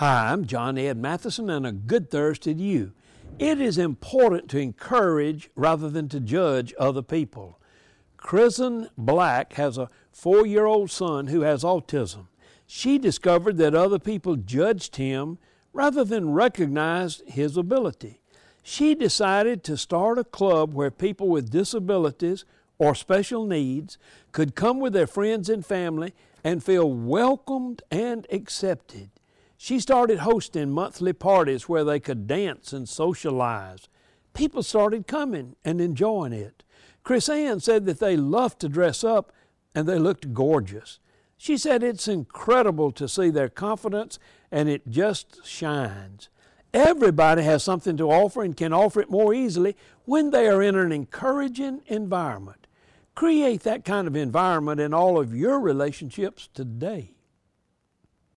Hi, I'm John Ed Mathison, and a good Thursday to you. It is important to encourage rather than to judge other people. Kristen Black has a four year old son who has autism. She discovered that other people judged him rather than recognized his ability. She decided to start a club where people with disabilities or special needs could come with their friends and family and feel welcomed and accepted. She started hosting monthly parties where they could dance and socialize. People started coming and enjoying it. Chris Ann said that they loved to dress up and they looked gorgeous. She said it's incredible to see their confidence and it just shines. Everybody has something to offer and can offer it more easily when they are in an encouraging environment. Create that kind of environment in all of your relationships today.